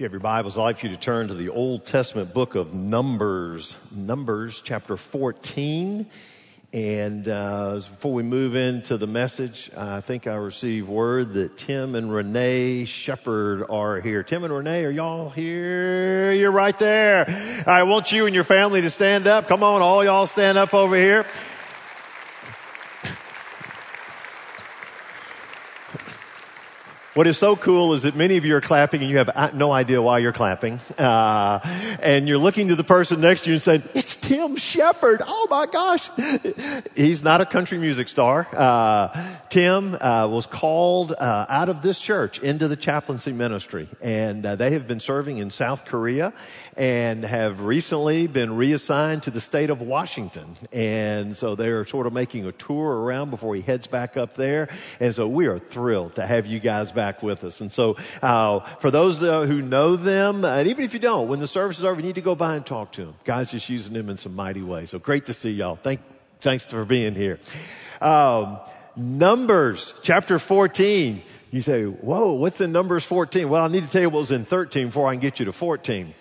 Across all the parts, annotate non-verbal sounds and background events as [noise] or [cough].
If you have your Bibles, I'd like you to turn to the Old Testament book of Numbers, Numbers chapter 14. And uh, before we move into the message, I think I received word that Tim and Renee Shepard are here. Tim and Renee, are y'all here? You're right there. I want you and your family to stand up. Come on, all y'all stand up over here. What is so cool is that many of you are clapping and you have no idea why you're clapping. Uh, and you're looking to the person next to you and saying, it's Tim Shepard. Oh my gosh. He's not a country music star. Uh, Tim uh, was called uh, out of this church into the chaplaincy ministry. And uh, they have been serving in South Korea and have recently been reassigned to the state of Washington. And so they're sort of making a tour around before he heads back up there. And so we are thrilled to have you guys back with us. And so uh, for those who know them, and even if you don't, when the service is over, you need to go by and talk to them. God's just using them in some mighty ways. So great to see y'all. Thank, thanks for being here. Um, Numbers chapter 14. You say, whoa, what's in Numbers 14? Well, I need to tell you what was in 13 before I can get you to 14.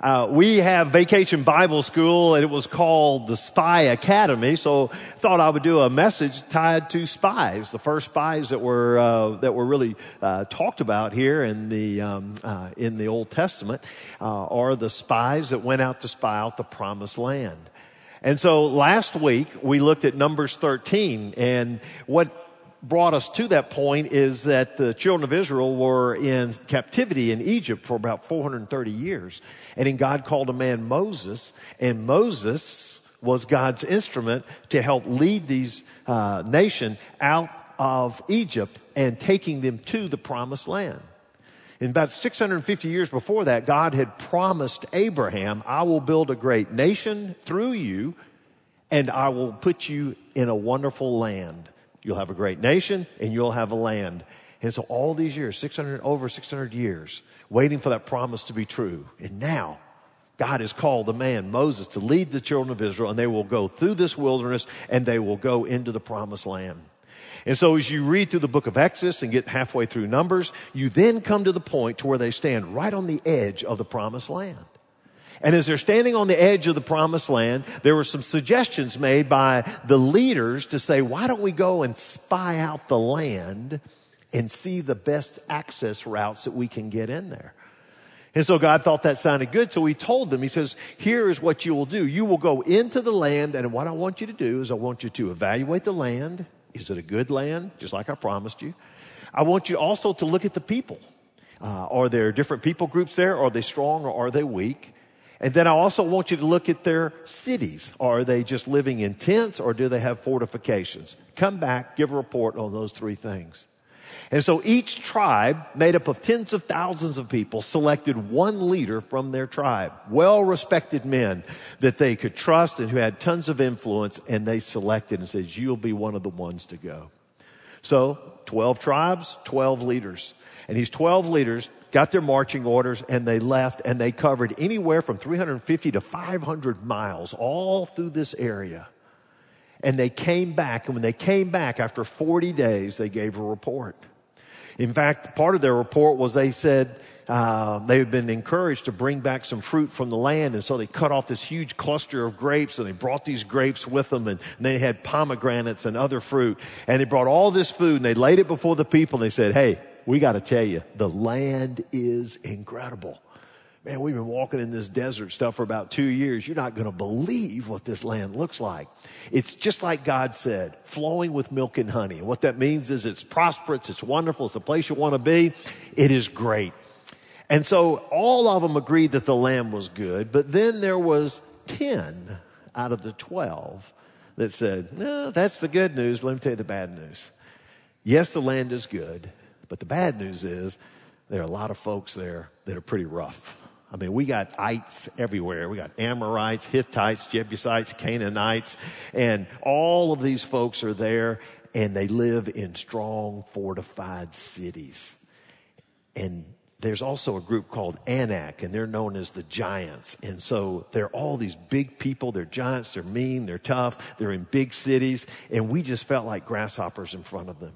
Uh, we have vacation Bible school and it was called the Spy Academy. So thought I would do a message tied to spies. The first spies that were, uh, that were really, uh, talked about here in the, um, uh, in the Old Testament, uh, are the spies that went out to spy out the promised land. And so last week we looked at Numbers 13 and what brought us to that point is that the children of Israel were in captivity in Egypt for about 430 years. And then God called a man Moses, and Moses was God's instrument to help lead these uh, nation out of Egypt and taking them to the promised land. In about 650 years before that, God had promised Abraham, I will build a great nation through you, and I will put you in a wonderful land. You'll have a great nation and you'll have a land. And so all these years, 600, over 600 years, waiting for that promise to be true. And now, God has called the man, Moses, to lead the children of Israel, and they will go through this wilderness and they will go into the promised land. And so as you read through the book of Exodus and get halfway through Numbers, you then come to the point to where they stand right on the edge of the promised land. And as they're standing on the edge of the promised land, there were some suggestions made by the leaders to say, why don't we go and spy out the land and see the best access routes that we can get in there? And so God thought that sounded good. So he told them, he says, here is what you will do. You will go into the land. And what I want you to do is I want you to evaluate the land. Is it a good land? Just like I promised you. I want you also to look at the people. Uh, are there different people groups there? Are they strong or are they weak? And then I also want you to look at their cities. Are they just living in tents or do they have fortifications? Come back, give a report on those three things. And so each tribe, made up of tens of thousands of people, selected one leader from their tribe, well respected men that they could trust and who had tons of influence, and they selected and says, You'll be one of the ones to go. So, 12 tribes, 12 leaders. And these 12 leaders got their marching orders and they left and they covered anywhere from 350 to 500 miles all through this area. And they came back, and when they came back after 40 days, they gave a report. In fact, part of their report was they said uh, they had been encouraged to bring back some fruit from the land, and so they cut off this huge cluster of grapes, and they brought these grapes with them, and, and they had pomegranates and other fruit, and they brought all this food, and they laid it before the people, and they said, "Hey, we got to tell you, the land is incredible. Man, we've been walking in this desert stuff for about two years. You're not going to believe what this land looks like. It's just like God said, flowing with milk and honey. And what that means is it's prosperous, it's wonderful, it's the place you want to be. It is great. And so all of them agreed that the land was good, but then there was 10 out of the 12 that said, no, that's the good news, but let me tell you the bad news. Yes, the land is good, but the bad news is there are a lot of folks there that are pretty rough. I mean, we got ites everywhere. We got Amorites, Hittites, Jebusites, Canaanites, and all of these folks are there and they live in strong fortified cities. And there's also a group called Anak, and they're known as the giants. And so they're all these big people. They're giants. They're mean. They're tough. They're in big cities. And we just felt like grasshoppers in front of them.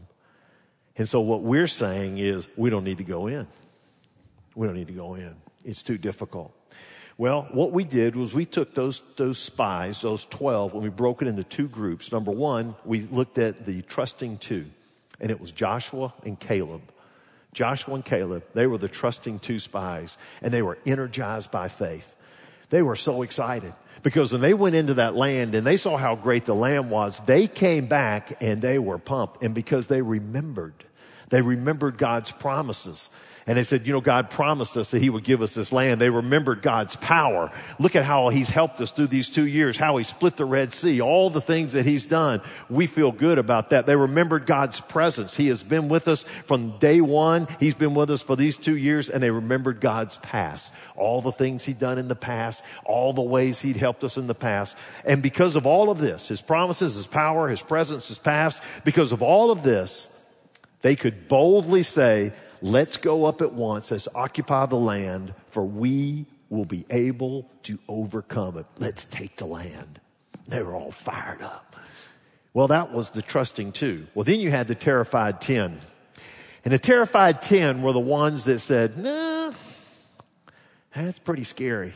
And so what we're saying is we don't need to go in. We don't need to go in. It's too difficult. Well, what we did was we took those, those spies, those 12, and we broke it into two groups. Number one, we looked at the trusting two, and it was Joshua and Caleb. Joshua and Caleb, they were the trusting two spies, and they were energized by faith. They were so excited because when they went into that land and they saw how great the land was, they came back and they were pumped. And because they remembered, they remembered God's promises. And they said, you know, God promised us that he would give us this land. They remembered God's power. Look at how he's helped us through these two years, how he split the Red Sea, all the things that he's done. We feel good about that. They remembered God's presence. He has been with us from day one. He's been with us for these two years and they remembered God's past, all the things he'd done in the past, all the ways he'd helped us in the past. And because of all of this, his promises, his power, his presence, his past, because of all of this, they could boldly say, Let's go up at once. Let's occupy the land, for we will be able to overcome it. Let's take the land. They were all fired up. Well, that was the trusting two. Well, then you had the terrified 10. And the terrified 10 were the ones that said, nah, that's pretty scary.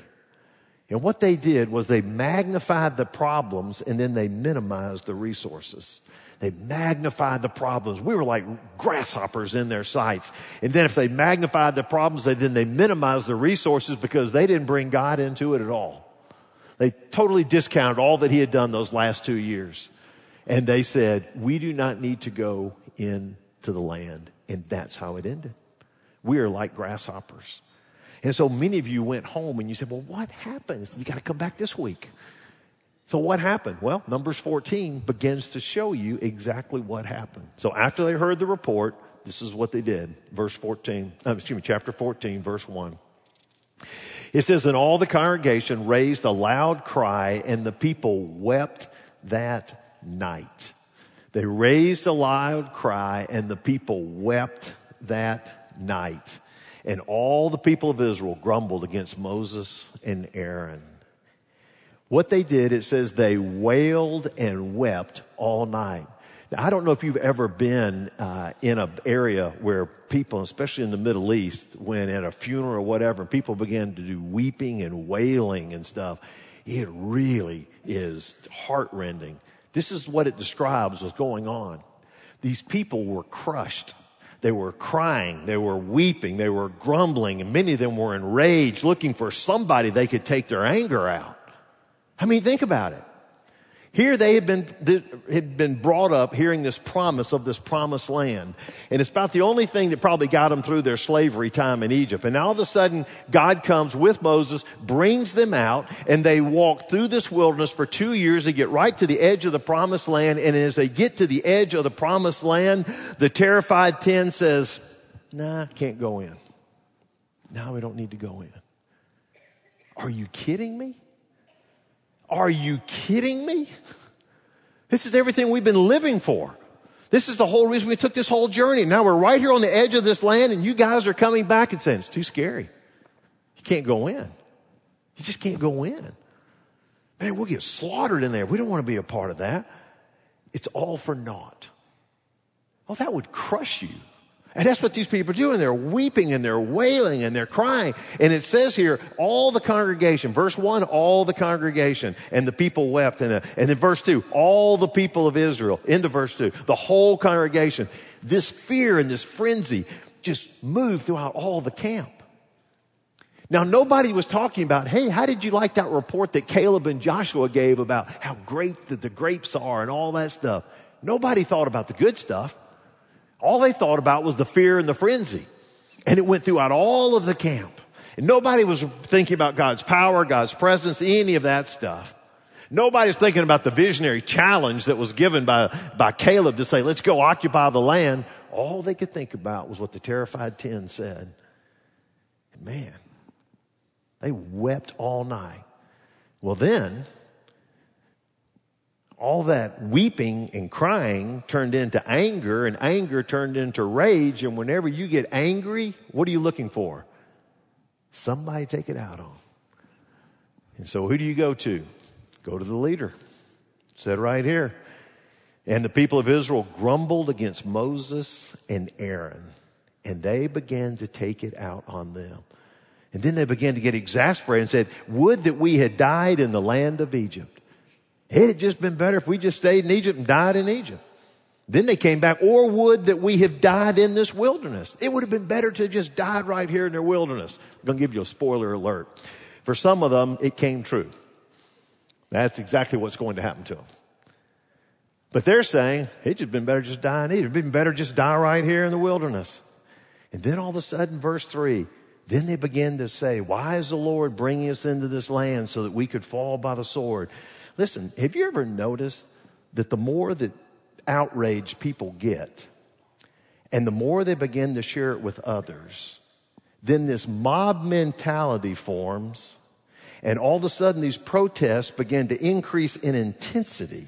And what they did was they magnified the problems and then they minimized the resources. They magnified the problems. We were like grasshoppers in their sights. And then if they magnified the problems, they, then they minimized the resources because they didn't bring God into it at all. They totally discounted all that he had done those last two years. And they said, we do not need to go into the land. And that's how it ended. We are like grasshoppers. And so many of you went home and you said, well, what happens? You got to come back this week. So what happened? Well, Numbers 14 begins to show you exactly what happened. So after they heard the report, this is what they did. Verse 14, uh, excuse me, chapter 14, verse 1. It says, and all the congregation raised a loud cry and the people wept that night. They raised a loud cry and the people wept that night. And all the people of Israel grumbled against Moses and Aaron. What they did, it says they wailed and wept all night. Now, I don't know if you've ever been uh, in an area where people, especially in the Middle East, when at a funeral or whatever, people begin to do weeping and wailing and stuff. It really is heartrending. This is what it describes was going on. These people were crushed. They were crying. They were weeping. They were grumbling. And many of them were enraged, looking for somebody they could take their anger out. I mean, think about it. Here they had been, had been brought up hearing this promise of this promised land. And it's about the only thing that probably got them through their slavery time in Egypt. And now all of a sudden, God comes with Moses, brings them out, and they walk through this wilderness for two years. They get right to the edge of the promised land. And as they get to the edge of the promised land, the terrified 10 says, nah, can't go in. Now we don't need to go in. Are you kidding me? Are you kidding me? This is everything we've been living for. This is the whole reason we took this whole journey. Now we're right here on the edge of this land and you guys are coming back and saying, it's too scary. You can't go in. You just can't go in. Man, we'll get slaughtered in there. We don't want to be a part of that. It's all for naught. Oh, that would crush you. And that's what these people are doing. They're weeping and they're wailing and they're crying. And it says here, all the congregation, verse one, all the congregation and the people wept. And, uh, and then verse two, all the people of Israel, into verse two, the whole congregation. This fear and this frenzy just moved throughout all the camp. Now, nobody was talking about, hey, how did you like that report that Caleb and Joshua gave about how great the, the grapes are and all that stuff? Nobody thought about the good stuff. All they thought about was the fear and the frenzy. And it went throughout all of the camp. And nobody was thinking about God's power, God's presence, any of that stuff. Nobody's thinking about the visionary challenge that was given by, by Caleb to say, let's go occupy the land. All they could think about was what the terrified 10 said. And man, they wept all night. Well, then, all that weeping and crying turned into anger and anger turned into rage. And whenever you get angry, what are you looking for? Somebody take it out on. And so who do you go to? Go to the leader. Said right here. And the people of Israel grumbled against Moses and Aaron, and they began to take it out on them. And then they began to get exasperated and said, would that we had died in the land of Egypt. It had just been better if we just stayed in Egypt and died in Egypt. Then they came back, or would that we have died in this wilderness. It would have been better to just died right here in their wilderness. I'm going to give you a spoiler alert. For some of them, it came true. That's exactly what's going to happen to them. But they're saying, it'd just been better just die in Egypt. It'd been better just die right here in the wilderness. And then all of a sudden, verse three, then they begin to say, why is the Lord bringing us into this land so that we could fall by the sword? Listen, have you ever noticed that the more that outrage people get, and the more they begin to share it with others, then this mob mentality forms, and all of a sudden these protests begin to increase in intensity.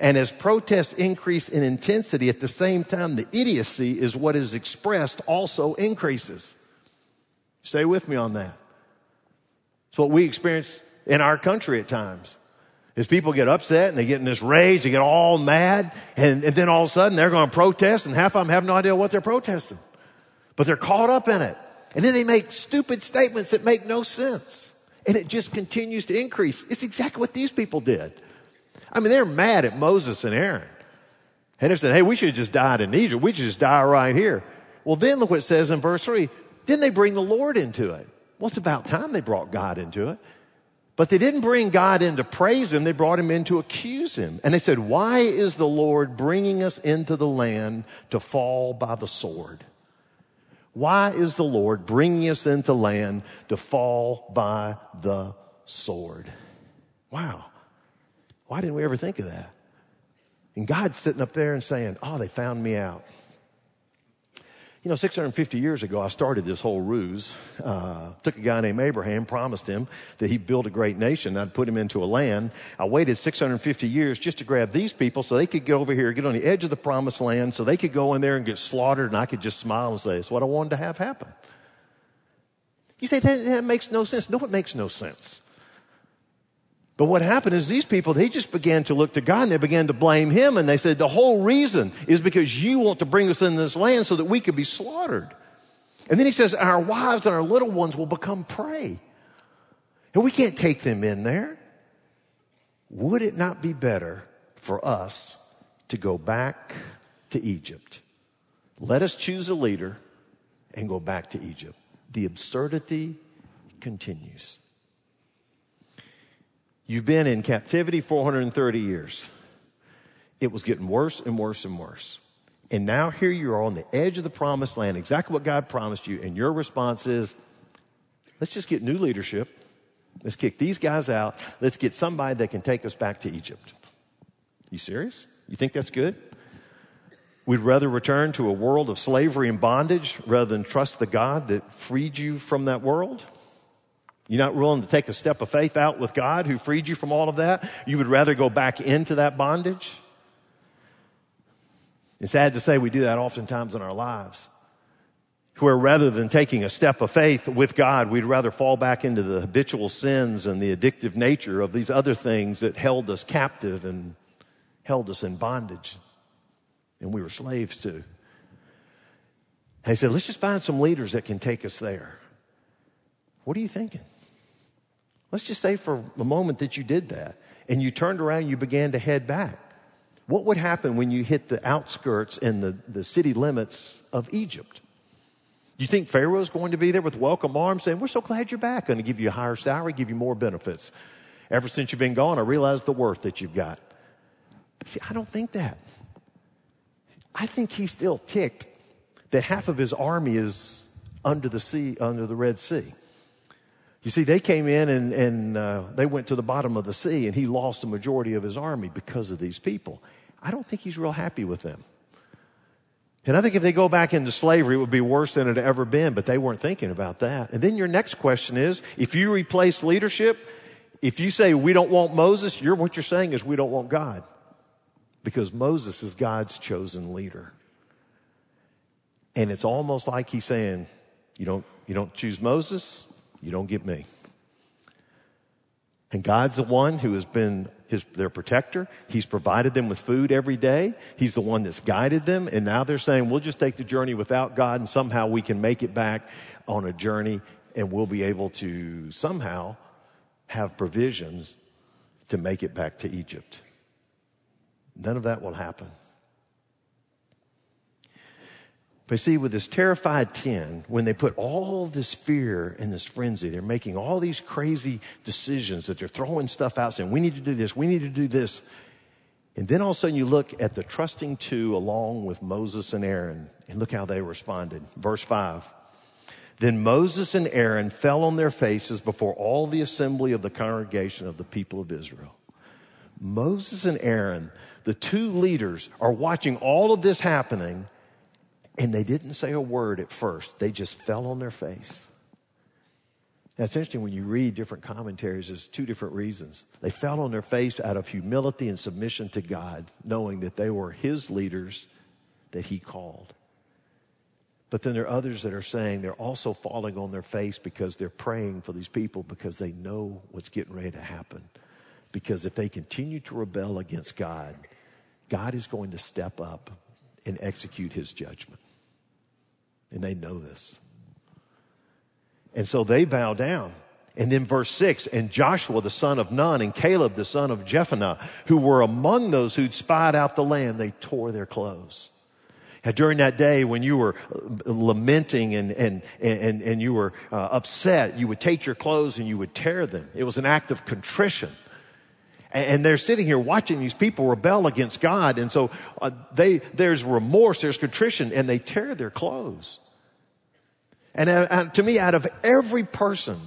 And as protests increase in intensity, at the same time, the idiocy is what is expressed also increases. Stay with me on that. It's what we experience in our country at times. Is people get upset and they get in this rage, they get all mad, and, and then all of a sudden they're going to protest, and half of them have no idea what they're protesting. But they're caught up in it. And then they make stupid statements that make no sense. And it just continues to increase. It's exactly what these people did. I mean, they're mad at Moses and Aaron. And they're saying, hey, we should have just died in Egypt. We should just die right here. Well, then look what it says in verse 3. Then they bring the Lord into it. Well, it's about time they brought God into it. But they didn't bring God in to praise him, they brought him in to accuse him. And they said, Why is the Lord bringing us into the land to fall by the sword? Why is the Lord bringing us into land to fall by the sword? Wow. Why didn't we ever think of that? And God's sitting up there and saying, Oh, they found me out. You know, 650 years ago, I started this whole ruse. Uh, took a guy named Abraham, promised him that he'd build a great nation. I'd put him into a land. I waited 650 years just to grab these people so they could get over here, get on the edge of the promised land, so they could go in there and get slaughtered, and I could just smile and say, it's what I wanted to have happen. You say, that, that makes no sense. No, it makes no sense. But what happened is these people, they just began to look to God and they began to blame Him. And they said, the whole reason is because you want to bring us into this land so that we could be slaughtered. And then He says, our wives and our little ones will become prey. And we can't take them in there. Would it not be better for us to go back to Egypt? Let us choose a leader and go back to Egypt. The absurdity continues. You've been in captivity 430 years. It was getting worse and worse and worse. And now here you are on the edge of the promised land, exactly what God promised you. And your response is, let's just get new leadership. Let's kick these guys out. Let's get somebody that can take us back to Egypt. You serious? You think that's good? We'd rather return to a world of slavery and bondage rather than trust the God that freed you from that world? You're not willing to take a step of faith out with God who freed you from all of that? You would rather go back into that bondage? It's sad to say we do that oftentimes in our lives. Where rather than taking a step of faith with God, we'd rather fall back into the habitual sins and the addictive nature of these other things that held us captive and held us in bondage. And we were slaves to. He said, let's just find some leaders that can take us there. What are you thinking? Let's just say for a moment that you did that and you turned around, you began to head back. What would happen when you hit the outskirts and the, the city limits of Egypt? You think Pharaoh's going to be there with welcome arms saying, We're so glad you're back, going to give you a higher salary, give you more benefits? Ever since you've been gone, I realized the worth that you've got. See, I don't think that. I think he's still ticked that half of his army is under the sea, under the Red Sea. You see, they came in and, and uh, they went to the bottom of the sea, and he lost the majority of his army because of these people. I don't think he's real happy with them. And I think if they go back into slavery, it would be worse than it had ever been, but they weren't thinking about that. And then your next question is, if you replace leadership, if you say we don't want Moses, you're, what you're saying is we don't want God. Because Moses is God's chosen leader. And it's almost like he's saying, you don't, you don't choose Moses, you don't get me. And God's the one who has been his, their protector. He's provided them with food every day. He's the one that's guided them. And now they're saying, we'll just take the journey without God and somehow we can make it back on a journey and we'll be able to somehow have provisions to make it back to Egypt. None of that will happen. But see, with this terrified 10, when they put all this fear and this frenzy, they're making all these crazy decisions that they're throwing stuff out saying, we need to do this, we need to do this. And then all of a sudden you look at the trusting two along with Moses and Aaron, and look how they responded. Verse 5. Then Moses and Aaron fell on their faces before all the assembly of the congregation of the people of Israel. Moses and Aaron, the two leaders, are watching all of this happening, and they didn't say a word at first. They just fell on their face. Now, it's interesting when you read different commentaries, there's two different reasons. They fell on their face out of humility and submission to God, knowing that they were His leaders that He called. But then there are others that are saying they're also falling on their face because they're praying for these people because they know what's getting ready to happen. Because if they continue to rebel against God, God is going to step up and execute his judgment. And they know this. And so they bow down. And then verse six, and Joshua the son of Nun and Caleb the son of Jephunneh, who were among those who'd spied out the land, they tore their clothes. Now, during that day when you were uh, lamenting and, and, and, and you were uh, upset, you would take your clothes and you would tear them. It was an act of contrition. And they're sitting here watching these people rebel against God. And so uh, they, there's remorse, there's contrition, and they tear their clothes. And uh, to me, out of every person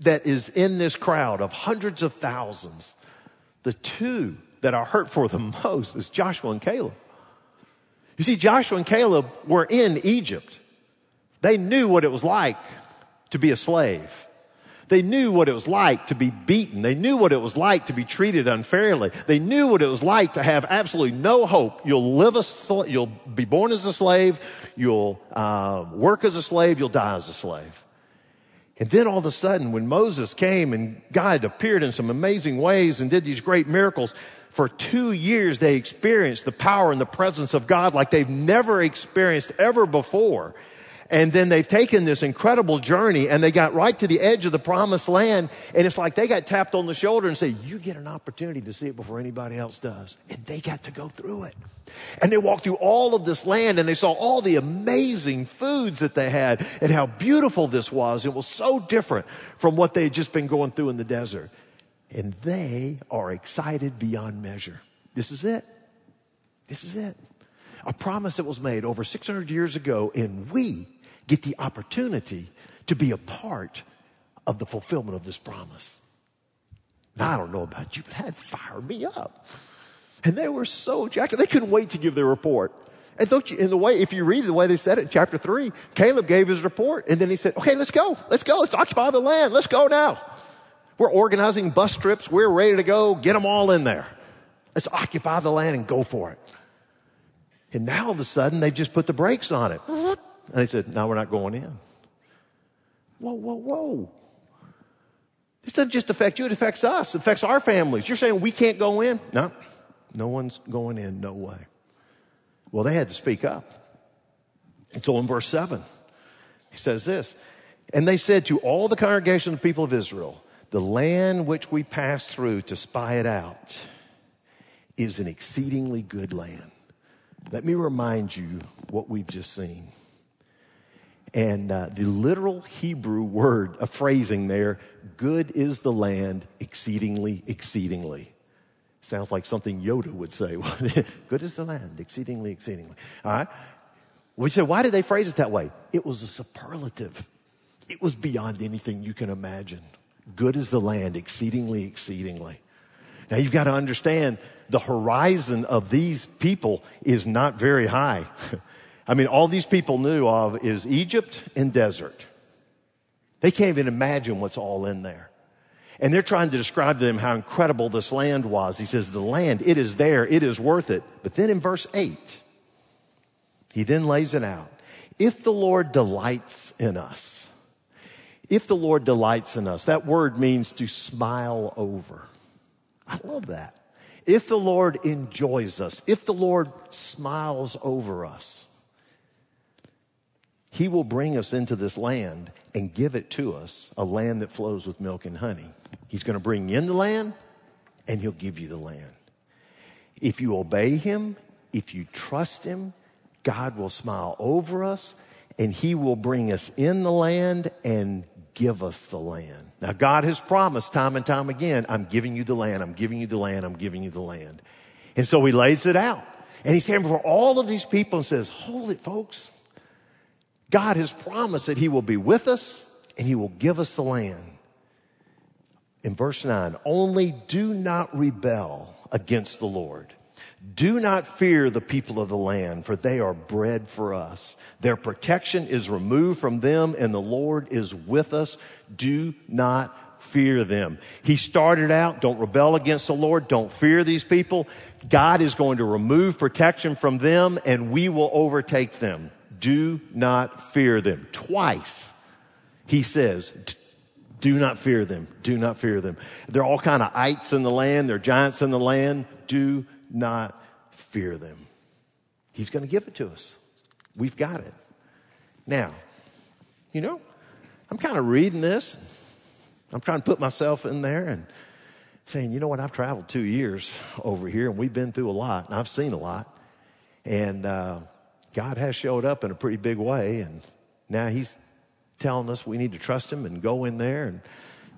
that is in this crowd of hundreds of thousands, the two that are hurt for the [laughs] most is Joshua and Caleb. You see, Joshua and Caleb were in Egypt. They knew what it was like to be a slave. They knew what it was like to be beaten. They knew what it was like to be treated unfairly. They knew what it was like to have absolutely no hope. You'll live a, you'll be born as a slave. You'll uh, work as a slave. You'll die as a slave. And then all of a sudden, when Moses came and God appeared in some amazing ways and did these great miracles, for two years they experienced the power and the presence of God like they've never experienced ever before. And then they've taken this incredible journey and they got right to the edge of the promised land. And it's like they got tapped on the shoulder and said, you get an opportunity to see it before anybody else does. And they got to go through it. And they walked through all of this land and they saw all the amazing foods that they had and how beautiful this was. It was so different from what they had just been going through in the desert. And they are excited beyond measure. This is it. This is it. A promise that was made over 600 years ago, and we get the opportunity to be a part of the fulfillment of this promise. Now, I don't know about you, but that fired me up. And they were so jacked. They couldn't wait to give their report. And don't you, in the way, if you read the way they said it in chapter three, Caleb gave his report and then he said, okay, let's go. Let's go. Let's occupy the land. Let's go now. We're organizing bus trips. We're ready to go. Get them all in there. Let's occupy the land and go for it. And now all of a sudden they just put the brakes on it. And he said, now we're not going in. Whoa, whoa, whoa. This doesn't just affect you, it affects us. It affects our families. You're saying we can't go in? No, no one's going in, no way. Well, they had to speak up. And so in verse 7, he says this And they said to all the congregation of the people of Israel, The land which we passed through to spy it out is an exceedingly good land. Let me remind you what we've just seen. And uh, the literal Hebrew word, a phrasing there, good is the land exceedingly, exceedingly. Sounds like something Yoda would say. [laughs] good is the land exceedingly, exceedingly. All right? We said, why did they phrase it that way? It was a superlative. It was beyond anything you can imagine. Good is the land exceedingly, exceedingly. Now you've got to understand the horizon of these people is not very high. [laughs] I mean, all these people knew of is Egypt and desert. They can't even imagine what's all in there. And they're trying to describe to them how incredible this land was. He says, the land, it is there, it is worth it. But then in verse 8, he then lays it out. If the Lord delights in us, if the Lord delights in us, that word means to smile over. I love that. If the Lord enjoys us, if the Lord smiles over us, he will bring us into this land and give it to us, a land that flows with milk and honey. He's going to bring you in the land and he'll give you the land. If you obey him, if you trust him, God will smile over us and he will bring us in the land and give us the land. Now, God has promised time and time again, I'm giving you the land, I'm giving you the land, I'm giving you the land. And so he lays it out. And he's standing before all of these people and says, Hold it, folks. God has promised that He will be with us and He will give us the land. In verse 9, only do not rebel against the Lord. Do not fear the people of the land, for they are bread for us. Their protection is removed from them, and the Lord is with us. Do not fear them. He started out, don't rebel against the Lord, don't fear these people. God is going to remove protection from them, and we will overtake them. Do not fear them. Twice he says, do not fear them. Do not fear them. They're all kind of ites in the land. They're giants in the land. Do not fear them. He's going to give it to us. We've got it. Now, you know, I'm kind of reading this. I'm trying to put myself in there and saying, you know what, I've traveled two years over here and we've been through a lot and I've seen a lot. And uh, God has showed up in a pretty big way, and now He's telling us we need to trust Him and go in there. And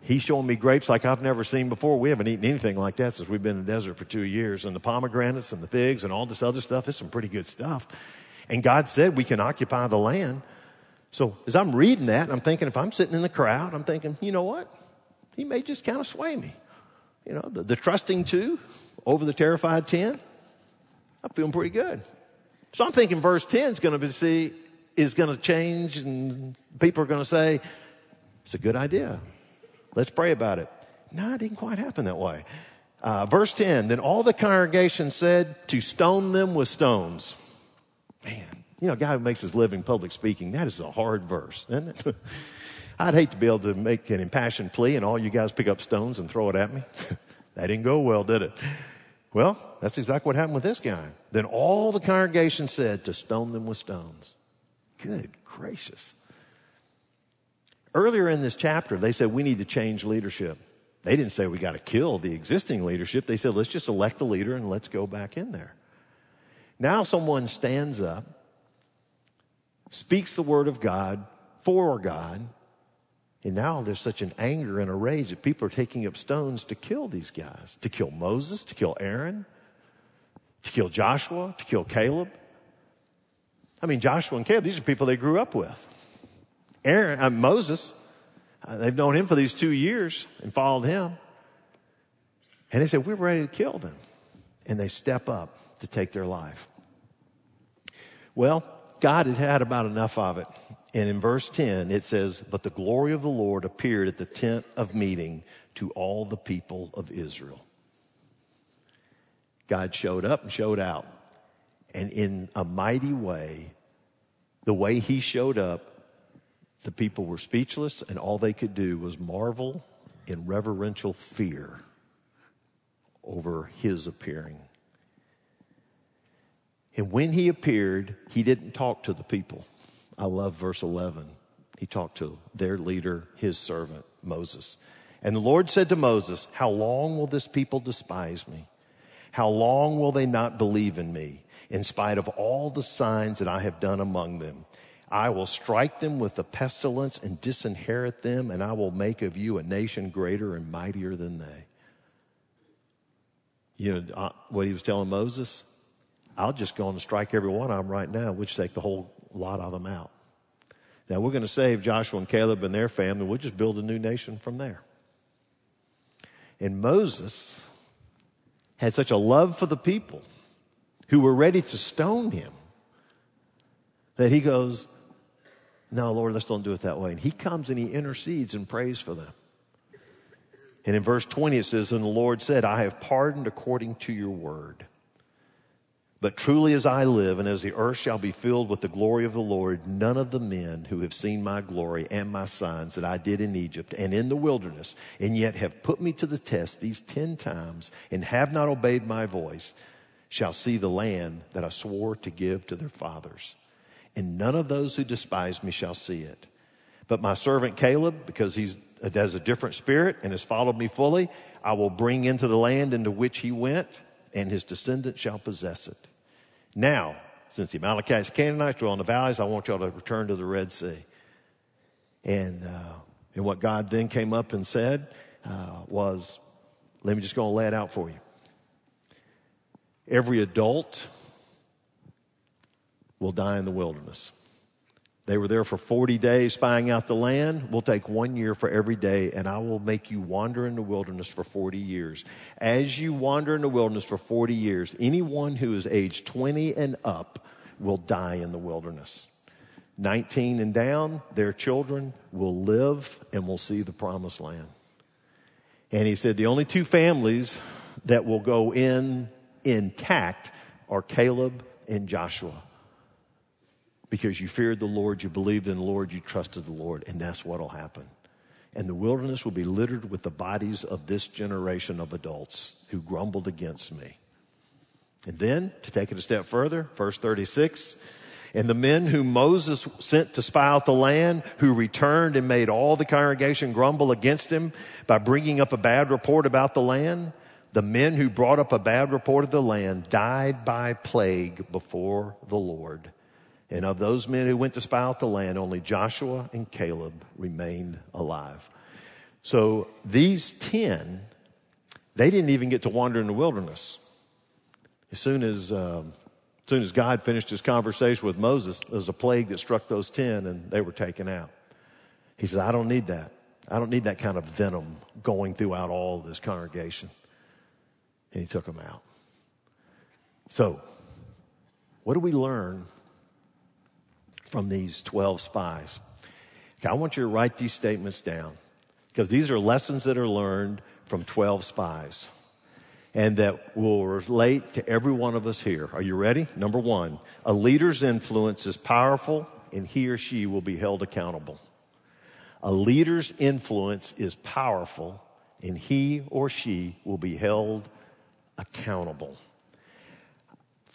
He's showing me grapes like I've never seen before. We haven't eaten anything like that since we've been in the desert for two years. And the pomegranates and the figs and all this other stuff, is some pretty good stuff. And God said we can occupy the land. So as I'm reading that, I'm thinking if I'm sitting in the crowd, I'm thinking, you know what? He may just kind of sway me. You know, the, the trusting two over the terrified ten. I'm feeling pretty good. So I'm thinking verse 10 is going to be see, is going to change and people are going to say, it's a good idea. Let's pray about it. No, it didn't quite happen that way. Uh, verse 10, then all the congregation said to stone them with stones. Man, you know, a guy who makes his living public speaking, that is a hard verse, isn't it? [laughs] I'd hate to be able to make an impassioned plea and all you guys pick up stones and throw it at me. [laughs] that didn't go well, did it? Well, that's exactly what happened with this guy. Then all the congregation said to stone them with stones. Good gracious. Earlier in this chapter, they said we need to change leadership. They didn't say we got to kill the existing leadership. They said let's just elect a leader and let's go back in there. Now someone stands up, speaks the word of God for God, and now there's such an anger and a rage that people are taking up stones to kill these guys, to kill Moses, to kill Aaron, to kill Joshua, to kill Caleb. I mean, Joshua and Caleb, these are people they grew up with. Aaron, uh, Moses, uh, they've known him for these two years and followed him. And they said, We're ready to kill them. And they step up to take their life. Well, God had had about enough of it. And in verse 10, it says, But the glory of the Lord appeared at the tent of meeting to all the people of Israel. God showed up and showed out. And in a mighty way, the way he showed up, the people were speechless, and all they could do was marvel in reverential fear over his appearing. And when he appeared, he didn't talk to the people. I love verse 11. He talked to their leader, his servant, Moses. And the Lord said to Moses, How long will this people despise me? How long will they not believe in me, in spite of all the signs that I have done among them? I will strike them with the pestilence and disinherit them, and I will make of you a nation greater and mightier than they. You know uh, what he was telling Moses? I'll just go and strike every one of them right now, which take the whole lot of them out. Now we're going to save Joshua and Caleb and their family. We'll just build a new nation from there. And Moses had such a love for the people who were ready to stone him that he goes, No, Lord, let's don't do it that way. And he comes and he intercedes and prays for them. And in verse 20 it says, And the Lord said, I have pardoned according to your word. But truly as I live, and as the earth shall be filled with the glory of the Lord, none of the men who have seen my glory and my signs that I did in Egypt and in the wilderness, and yet have put me to the test these ten times, and have not obeyed my voice, shall see the land that I swore to give to their fathers. and none of those who despise me shall see it. But my servant Caleb, because he has a different spirit and has followed me fully, I will bring into the land into which he went, and his descendants shall possess it. Now, since the Amalekites, Canaanites dwell in the valleys, I want y'all to return to the Red Sea. And, uh, and what God then came up and said uh, was, let me just go and lay it out for you. Every adult will die in the wilderness. They were there for 40 days spying out the land. We'll take one year for every day, and I will make you wander in the wilderness for 40 years. As you wander in the wilderness for 40 years, anyone who is age 20 and up will die in the wilderness. 19 and down, their children will live and will see the promised land. And he said the only two families that will go in intact are Caleb and Joshua because you feared the Lord, you believed in the Lord, you trusted the Lord, and that's what will happen. And the wilderness will be littered with the bodies of this generation of adults who grumbled against me. And then, to take it a step further, verse 36, and the men whom Moses sent to spy out the land, who returned and made all the congregation grumble against him by bringing up a bad report about the land, the men who brought up a bad report of the land died by plague before the Lord. And of those men who went to spy out the land, only Joshua and Caleb remained alive. So these 10, they didn't even get to wander in the wilderness. As soon as, uh, as soon as God finished his conversation with Moses, there was a plague that struck those 10 and they were taken out. He says, I don't need that. I don't need that kind of venom going throughout all this congregation. And he took them out. So, what do we learn from these 12 spies. Okay, I want you to write these statements down because these are lessons that are learned from 12 spies and that will relate to every one of us here. Are you ready? Number one, a leader's influence is powerful and he or she will be held accountable. A leader's influence is powerful and he or she will be held accountable.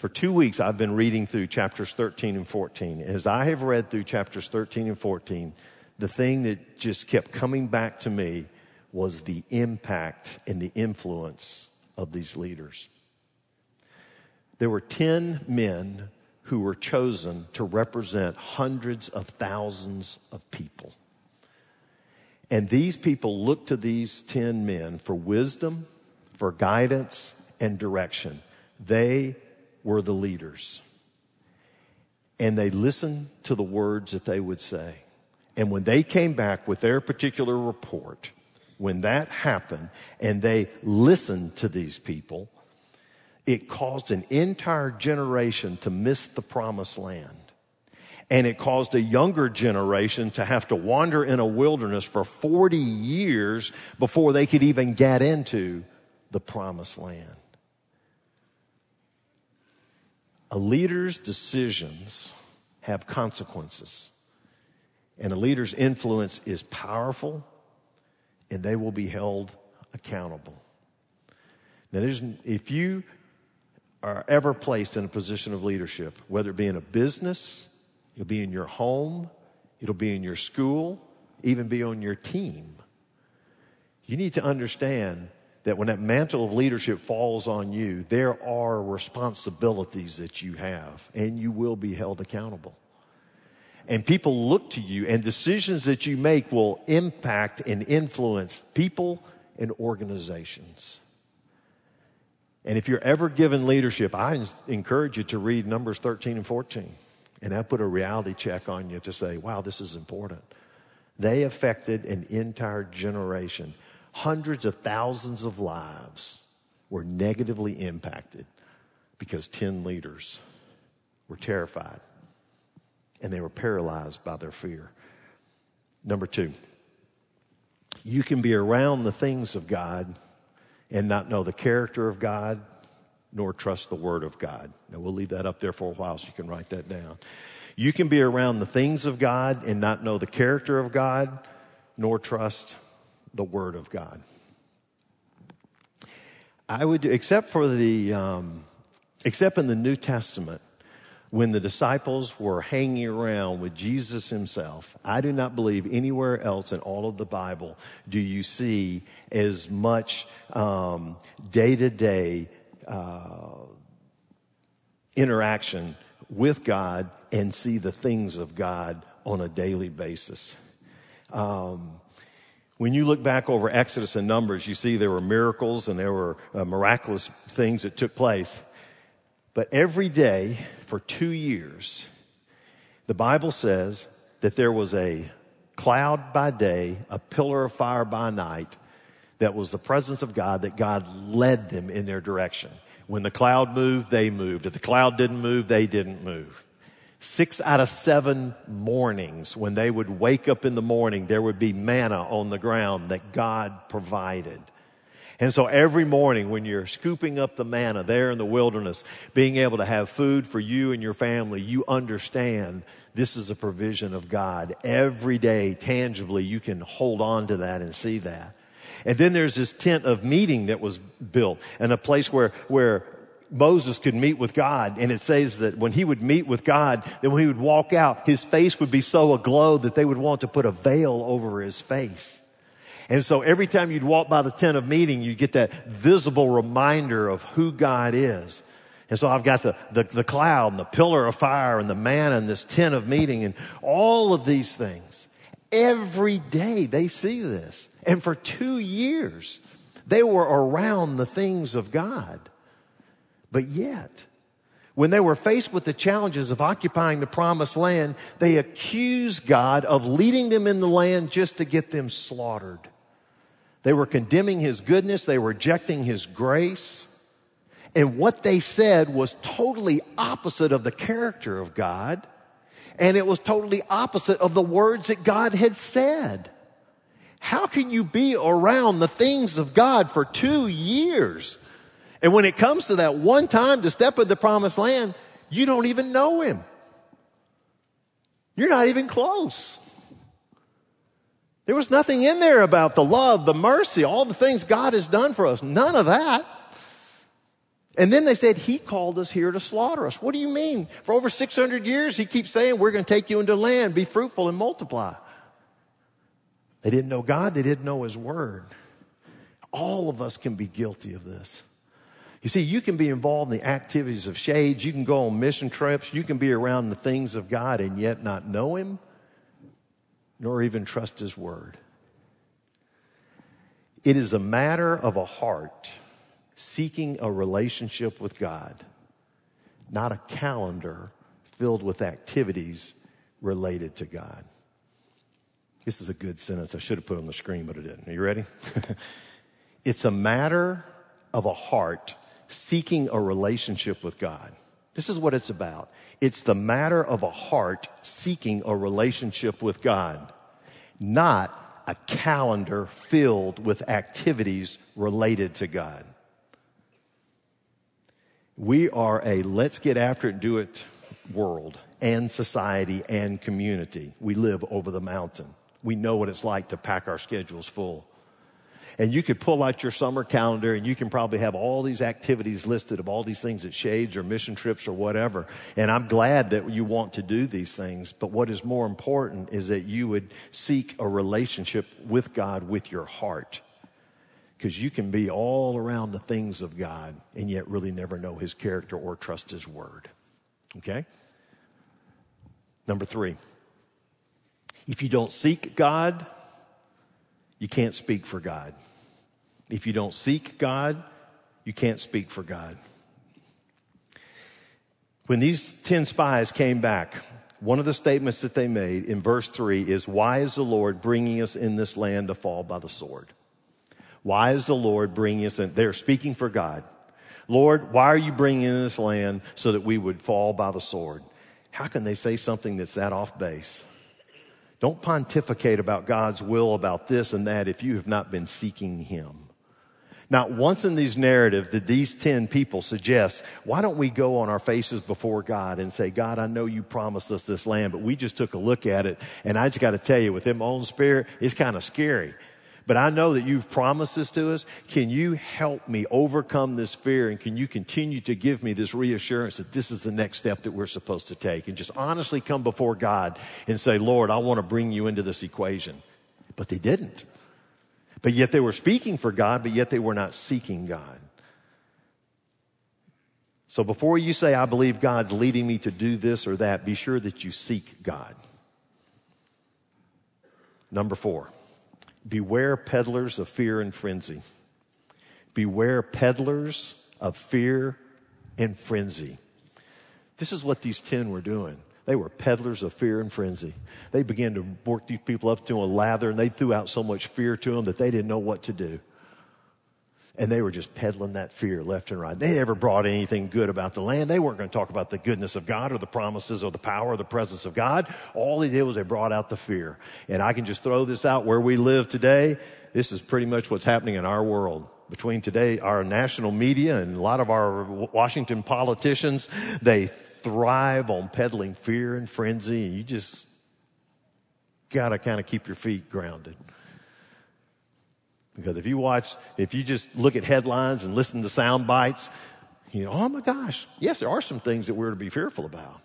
For two weeks, I've been reading through chapters 13 and 14. As I have read through chapters 13 and 14, the thing that just kept coming back to me was the impact and the influence of these leaders. There were 10 men who were chosen to represent hundreds of thousands of people. And these people looked to these 10 men for wisdom, for guidance, and direction. They were the leaders. And they listened to the words that they would say. And when they came back with their particular report, when that happened and they listened to these people, it caused an entire generation to miss the promised land. And it caused a younger generation to have to wander in a wilderness for 40 years before they could even get into the promised land. A leader's decisions have consequences, and a leader's influence is powerful, and they will be held accountable. Now, if you are ever placed in a position of leadership, whether it be in a business, it'll be in your home, it'll be in your school, even be on your team, you need to understand that when that mantle of leadership falls on you, there are responsibilities that you have, and you will be held accountable. And people look to you, and decisions that you make will impact and influence people and organizations. And if you're ever given leadership, I encourage you to read Numbers 13 and 14. And that put a reality check on you to say, wow, this is important. They affected an entire generation hundreds of thousands of lives were negatively impacted because 10 leaders were terrified and they were paralyzed by their fear. Number two, you can be around the things of God and not know the character of God nor trust the word of God. Now we'll leave that up there for a while so you can write that down. You can be around the things of God and not know the character of God nor trust the Word of God. I would, except for the, um, except in the New Testament, when the disciples were hanging around with Jesus himself, I do not believe anywhere else in all of the Bible do you see as much day to day interaction with God and see the things of God on a daily basis. Um, when you look back over Exodus and Numbers, you see there were miracles and there were uh, miraculous things that took place. But every day for two years, the Bible says that there was a cloud by day, a pillar of fire by night, that was the presence of God, that God led them in their direction. When the cloud moved, they moved. If the cloud didn't move, they didn't move. Six out of seven mornings, when they would wake up in the morning, there would be manna on the ground that God provided. And so every morning when you're scooping up the manna there in the wilderness, being able to have food for you and your family, you understand this is a provision of God. Every day, tangibly, you can hold on to that and see that. And then there's this tent of meeting that was built and a place where, where Moses could meet with God. And it says that when he would meet with God, that when he would walk out, his face would be so aglow that they would want to put a veil over his face. And so every time you'd walk by the tent of meeting, you get that visible reminder of who God is. And so I've got the, the, the, cloud and the pillar of fire and the manna and this tent of meeting and all of these things. Every day they see this. And for two years, they were around the things of God. But yet, when they were faced with the challenges of occupying the promised land, they accused God of leading them in the land just to get them slaughtered. They were condemning his goodness. They were rejecting his grace. And what they said was totally opposite of the character of God. And it was totally opposite of the words that God had said. How can you be around the things of God for two years? And when it comes to that one time to step in the promised land, you don't even know him. You're not even close. There was nothing in there about the love, the mercy, all the things God has done for us. None of that. And then they said, He called us here to slaughter us. What do you mean? For over 600 years, He keeps saying, We're going to take you into land, be fruitful and multiply. They didn't know God, they didn't know His Word. All of us can be guilty of this. You see, you can be involved in the activities of shades, you can go on mission trips, you can be around the things of God and yet not know Him nor even trust his word. It is a matter of a heart seeking a relationship with God, not a calendar filled with activities related to God. This is a good sentence. I should have put on the screen, but I didn't. Are you ready? [laughs] it's a matter of a heart seeking a relationship with God. This is what it's about. It's the matter of a heart seeking a relationship with God, not a calendar filled with activities related to God. We are a let's get after it, do it world and society and community. We live over the mountain. We know what it's like to pack our schedules full. And you could pull out your summer calendar and you can probably have all these activities listed of all these things at Shades or mission trips or whatever. And I'm glad that you want to do these things. But what is more important is that you would seek a relationship with God with your heart. Because you can be all around the things of God and yet really never know his character or trust his word. Okay? Number three. If you don't seek God, you can't speak for God. If you don't seek God, you can't speak for God. When these 10 spies came back, one of the statements that they made in verse 3 is, Why is the Lord bringing us in this land to fall by the sword? Why is the Lord bringing us in? They're speaking for God. Lord, why are you bringing in this land so that we would fall by the sword? How can they say something that's that off base? Don't pontificate about God's will about this and that if you have not been seeking Him. Not once in these narratives did these 10 people suggest, why don't we go on our faces before God and say, God, I know you promised us this land, but we just took a look at it. And I just got to tell you, with my own spirit, it's kind of scary. but I know that you've promised this to us. Can you help me overcome this fear? And can you continue to give me this reassurance that this is the next step that we're supposed to take? And just honestly come before God and say, Lord, I want to bring you into this equation. But they didn't. But yet they were speaking for God, but yet they were not seeking God. So before you say, I believe God's leading me to do this or that, be sure that you seek God. Number four, beware peddlers of fear and frenzy. Beware peddlers of fear and frenzy. This is what these 10 were doing. They were peddlers of fear and frenzy. They began to work these people up to a lather and they threw out so much fear to them that they didn't know what to do. And they were just peddling that fear left and right. They never brought anything good about the land. They weren't going to talk about the goodness of God or the promises or the power or the presence of God. All they did was they brought out the fear. And I can just throw this out where we live today. This is pretty much what's happening in our world. Between today, our national media and a lot of our Washington politicians, they thrive on peddling fear and frenzy. And you just gotta kind of keep your feet grounded. Because if you watch, if you just look at headlines and listen to sound bites, you know, oh my gosh, yes, there are some things that we're to be fearful about.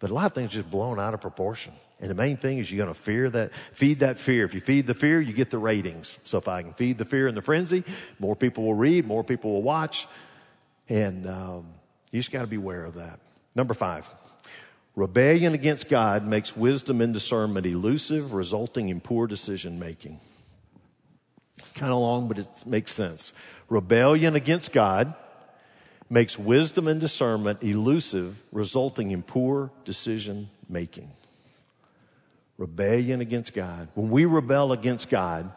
But a lot of things just blown out of proportion. And the main thing is you're going to fear that, feed that fear. If you feed the fear, you get the ratings. So if I can feed the fear and the frenzy, more people will read, more people will watch. And um, you just got to be aware of that. Number five, rebellion against God makes wisdom and discernment elusive, resulting in poor decision making. It's kind of long, but it makes sense. Rebellion against God makes wisdom and discernment elusive, resulting in poor decision making. Rebellion against God. When we rebel against God,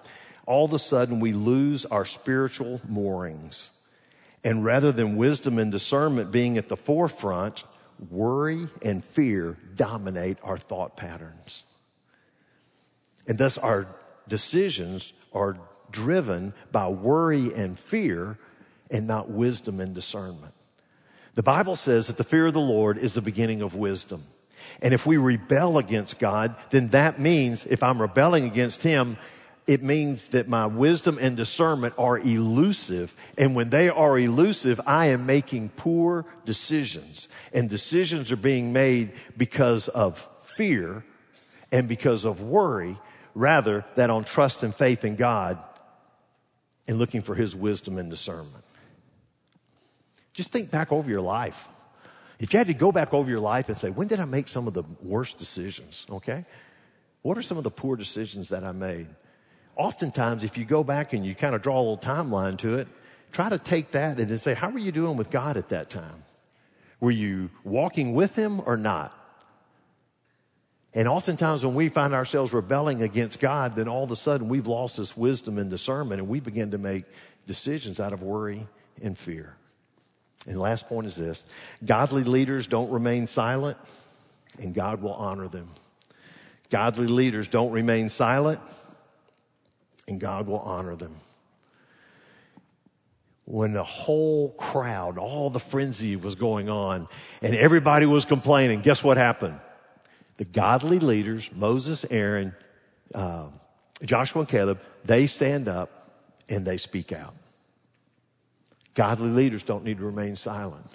all of a sudden we lose our spiritual moorings. And rather than wisdom and discernment being at the forefront, worry and fear dominate our thought patterns. And thus our decisions are driven by worry and fear and not wisdom and discernment. The Bible says that the fear of the Lord is the beginning of wisdom. And if we rebel against God, then that means if I'm rebelling against Him, it means that my wisdom and discernment are elusive. And when they are elusive, I am making poor decisions. And decisions are being made because of fear and because of worry rather than on trust and faith in God and looking for his wisdom and discernment. Just think back over your life. If you had to go back over your life and say, when did I make some of the worst decisions? Okay. What are some of the poor decisions that I made? Oftentimes, if you go back and you kind of draw a little timeline to it, try to take that and then say, how were you doing with God at that time? Were you walking with him or not? And oftentimes when we find ourselves rebelling against God, then all of a sudden we've lost this wisdom and discernment and we begin to make decisions out of worry and fear. And last point is this. Godly leaders don't remain silent and God will honor them. Godly leaders don't remain silent and God will honor them. When the whole crowd, all the frenzy was going on and everybody was complaining, guess what happened? the godly leaders, Moses, Aaron, uh, Joshua, and Caleb, they stand up and they speak out. Godly leaders don't need to remain silent.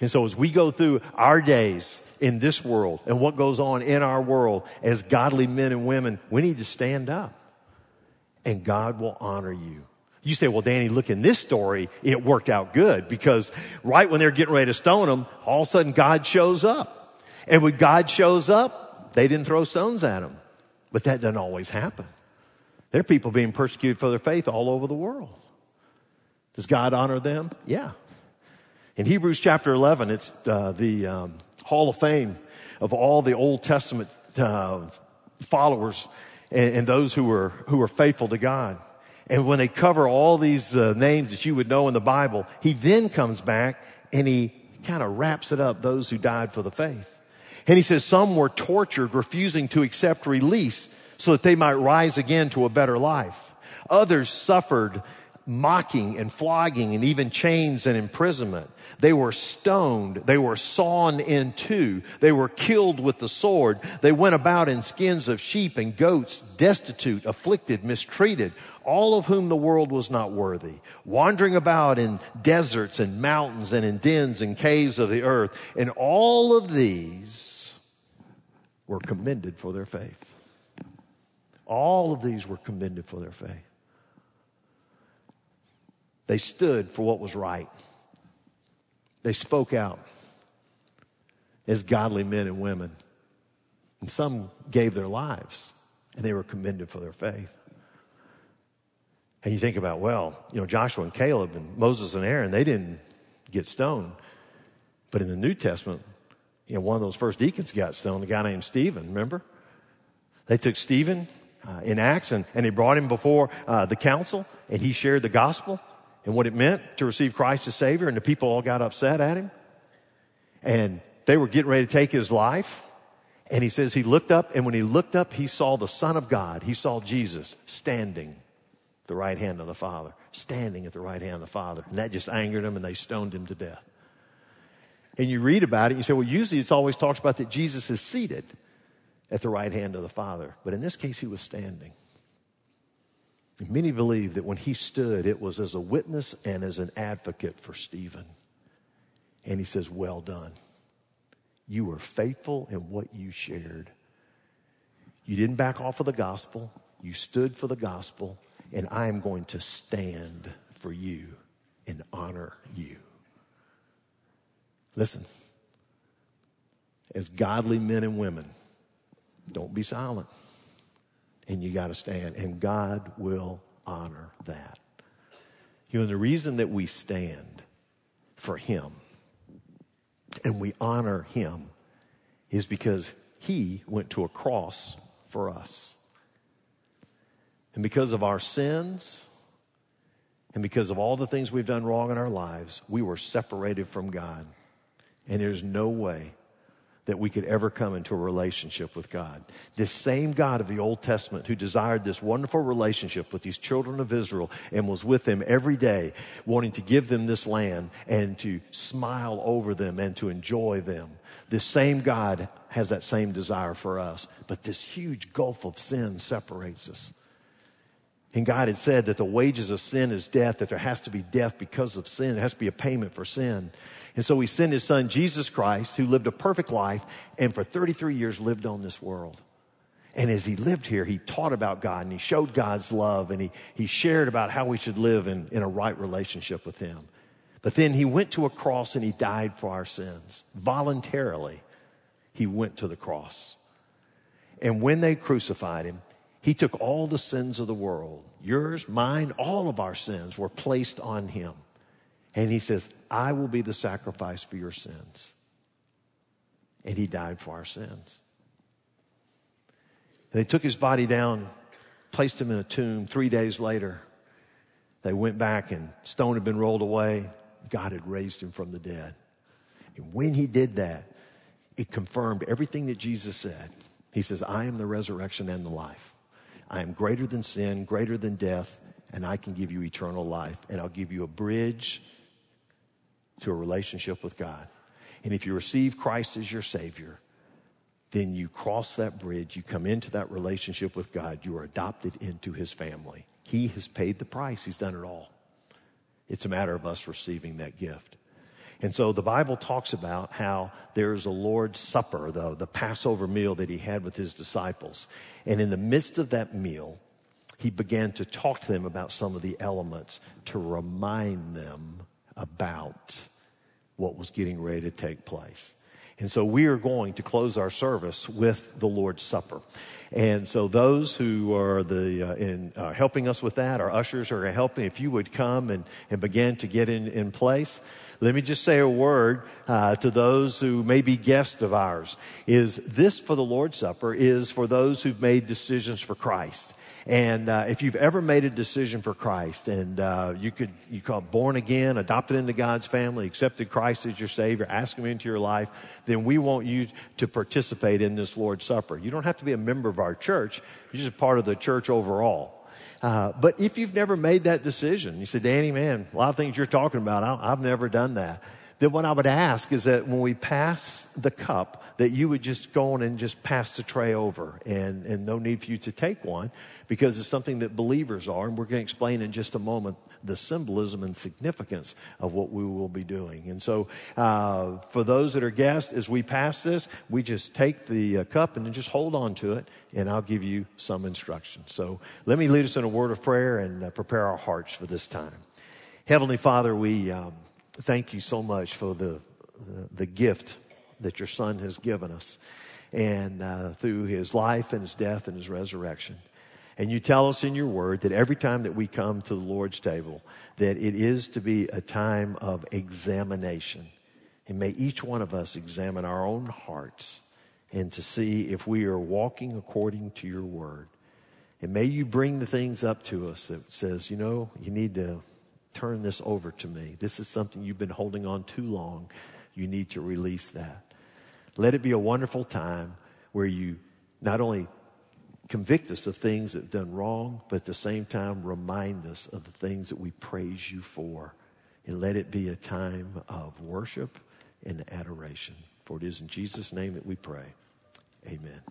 And so as we go through our days in this world and what goes on in our world as godly men and women, we need to stand up and God will honor you. You say, well, Danny, look in this story, it worked out good because right when they're getting ready to stone him, all of a sudden God shows up. And when God shows up, they didn't throw stones at him. But that doesn't always happen. There are people being persecuted for their faith all over the world. Does God honor them? Yeah. In Hebrews chapter 11, it's uh, the um, Hall of Fame of all the Old Testament uh, followers and, and, those who were, who were faithful to God. And when they cover all these uh, names that you would know in the Bible, he then comes back and he kind of wraps it up, those who died for the faith. And he says some were tortured, refusing to accept release so that they might rise again to a better life. Others suffered mocking and flogging and even chains and imprisonment. They were stoned. They were sawn in two. They were killed with the sword. They went about in skins of sheep and goats, destitute, afflicted, mistreated, all of whom the world was not worthy, wandering about in deserts and mountains and in dens and caves of the earth. And all of these were commended for their faith. All of these were commended for their faith. They stood for what was right. They spoke out as godly men and women. And some gave their lives and they were commended for their faith. And you think about, well, you know, Joshua and Caleb and Moses and Aaron, they didn't get stoned. But in the New Testament, you know, one of those first deacons got stoned, a guy named Stephen, remember? They took Stephen uh, in Acts and, and they brought him before uh, the council and he shared the gospel and what it meant to receive Christ as Savior, and the people all got upset at him. And they were getting ready to take his life. And he says he looked up, and when he looked up, he saw the Son of God. He saw Jesus standing at the right hand of the Father, standing at the right hand of the Father. And that just angered him, and they stoned him to death. And you read about it, and you say, well, usually it's always talks about that Jesus is seated at the right hand of the Father. But in this case, he was standing. Many believe that when he stood, it was as a witness and as an advocate for Stephen. And he says, Well done. You were faithful in what you shared. You didn't back off of the gospel, you stood for the gospel, and I am going to stand for you and honor you. Listen, as godly men and women, don't be silent and you got to stand, and God will honor that. You know, the reason that we stand for Him and we honor Him is because He went to a cross for us. And because of our sins, and because of all the things we've done wrong in our lives, we were separated from God. And there's no way that we could ever come into a relationship with God. This same God of the Old Testament who desired this wonderful relationship with these children of Israel and was with them every day, wanting to give them this land and to smile over them and to enjoy them. This same God has that same desire for us, but this huge gulf of sin separates us. And God had said that the wages of sin is death, that there has to be death because of sin. There has to be a payment for sin. And so he sent his son, Jesus Christ, who lived a perfect life and for 33 years lived on this world. And as he lived here, he taught about God and he showed God's love and he, he shared about how we should live in, in a right relationship with him. But then he went to a cross and he died for our sins. Voluntarily, he went to the cross. And when they crucified him, he took all the sins of the world, yours, mine, all of our sins were placed on him. And he says, I will be the sacrifice for your sins. And he died for our sins. And they took his body down, placed him in a tomb. Three days later, they went back and stone had been rolled away. God had raised him from the dead. And when he did that, it confirmed everything that Jesus said. He says, I am the resurrection and the life. I am greater than sin, greater than death, and I can give you eternal life. And I'll give you a bridge to a relationship with God. And if you receive Christ as your Savior, then you cross that bridge, you come into that relationship with God, you are adopted into His family. He has paid the price, He's done it all. It's a matter of us receiving that gift. And so the Bible talks about how there's a Lord's Supper, the, the Passover meal that he had with his disciples. And in the midst of that meal, he began to talk to them about some of the elements to remind them about what was getting ready to take place. And so we are going to close our service with the Lord's Supper. And so those who are the uh, in uh, helping us with that, our ushers are helping. If you would come and, and begin to get in, in place. Let me just say a word uh, to those who may be guests of ours. Is this for the Lord's Supper? Is for those who've made decisions for Christ. And uh, if you've ever made a decision for Christ and uh, you could, you call born again, adopted into God's family, accepted Christ as your Savior, ask Him into your life, then we want you to participate in this Lord's Supper. You don't have to be a member of our church. You're just part of the church overall. Uh, but if you've never made that decision, you say, Danny, man, a lot of things you're talking about, I've never done that. Then what I would ask is that when we pass the cup, that you would just go on and just pass the tray over and, and no need for you to take one because it's something that believers are. And we're going to explain in just a moment the symbolism and significance of what we will be doing. And so, uh, for those that are guests, as we pass this, we just take the uh, cup and then just hold on to it, and I'll give you some instructions. So, let me lead us in a word of prayer and uh, prepare our hearts for this time. Heavenly Father, we um, thank you so much for the, the, gift that your Son has given us, and uh, through his life and his death and his resurrection. And you tell us in your word that every time that we come to the Lord's table, that it is to be a time of examination. And may each one of us examine our own hearts and to see if we are walking according to your word. And may you bring the things up to us that says, you know, you need to turn this over to me. This is something you've been holding on too long. You need to release that. Let it be a wonderful time where you not only convict us of things that have done wrong, but at the same time remind us of the things that we praise you for. And let it be a time of worship and adoration. For it is in Jesus' name that we pray. Amen.